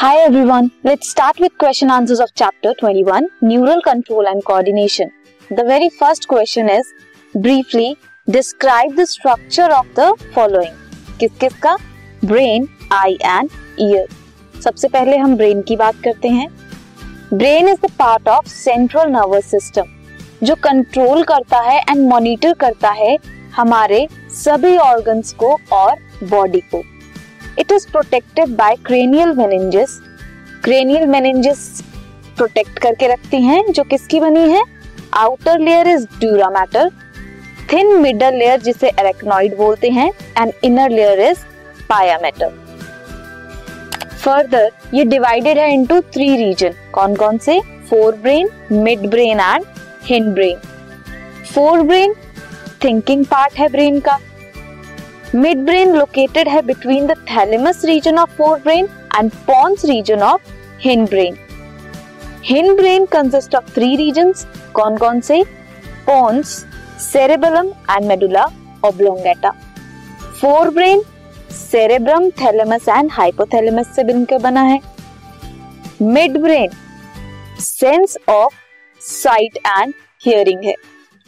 Hi everyone let's start with question answers of chapter 21 neural control and coordination the very first question is briefly describe the structure of the following किस किस का? Brain eye and year सबसे पहले हम brain की बात करते हैं। Brain is the part of central nervous system जो कंट्रोल करता है एंड मॉनिटर करता है हमारे सभी ऑर्गन्स को और बॉडी को। It is protected by cranial meninges cranial meninges protect करके रखती हैं, जो किसकी बनी है? Outer layer is dura mater thin middle layer जिसे एरेक्नॉइड बोलते हैं and inner layer is pia mater further ये डिवाइडेड है इनटू थ्री रीजन कौन कौन से? Fore brain mid brain and hind brain fore brain thinking part है brain का. मिड ब्रेन लोकेटेड है between the thalamus region of fore brain and pons region of hind brain hind brain consist of three regions कौन कौन से? Pons cerebellum and medulla oblongata fore brain cerebrum thalamus and hypothalamus से मिलकर बना है। Mid brain sense of sight and hearing है।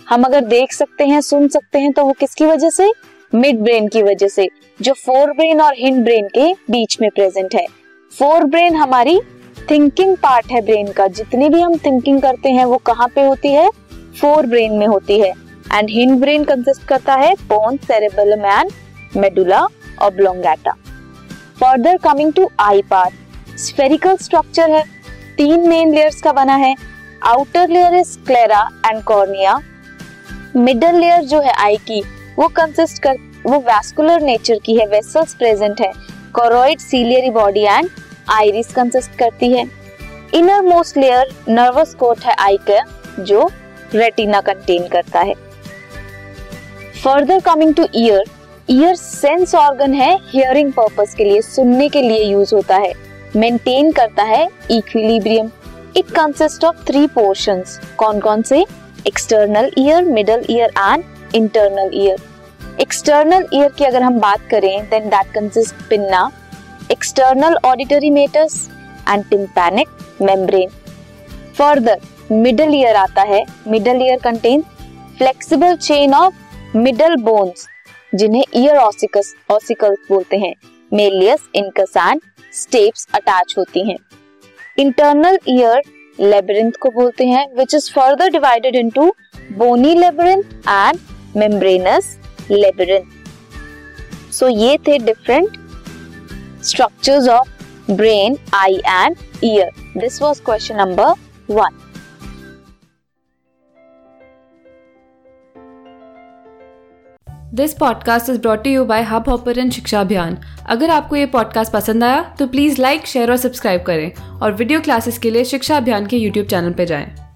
हम अगर देख सकते हैं, सुन सकते हैं तो वो किसकी वजह से? मिड ब्रेन की वजह से, जो फोर ब्रेन और हिंड ब्रेन के बीच में प्रेजेंट है। फोर ब्रेन हमारी थिंकिंग पार्ट है ब्रेन का। जितनी भी हम थिंकिंग करते हैं, वो कहाँ पे होती है? फोर ब्रेन में होती है। एंड हिंड ब्रेन कंसिस्ट करता है pons cerebellum and medulla oblongata further coming to eye part spherical structure है। तीन मेन लेयर्स का बना है। Outer layer is sclera and cornea middle layer जो है आई की वो कंसिस्ट कर, वो वैस्कुलर नेचर की है वेसल्स प्रेजेंट है choroid ciliary body and iris consist करती है। Inner most layer nervous coat है आई का जो रेटिना कंटेन करता है। Further coming to ear ear sense organ है हियरिंग पर्पस के लिए, सुनने के लिए यूज़ होता है मेंटेन करता है equilibrium it consist of three portions कौन कौन से? External ear middle ear and internal ear external ear की अगर हम बात करें then that consist pinna external auditory meatus and tympanic membrane further middle ear आता है. Middle ear contain flexible chain of middle bones जिन्हें ईयर ऑसिकस ऑसिकल्स बोलते हैं. Malleus incus and stapes attach होती हैं. इंटरनल ईयर लेबरिंथ को बोलते हैं which is further divided into bony labyrinth and membranous labyrinth so ये थे different structures of brain eye and ear this was question number one this podcast is brought you by hub hopper Shiksha Abhiyan अगर आपको ये podcast पसंद आया तो please like share और subscribe करें और वीडियो क्लासेस के लिए शिक्षा अभियान के यूट्यूब चैनल पर जाएँ।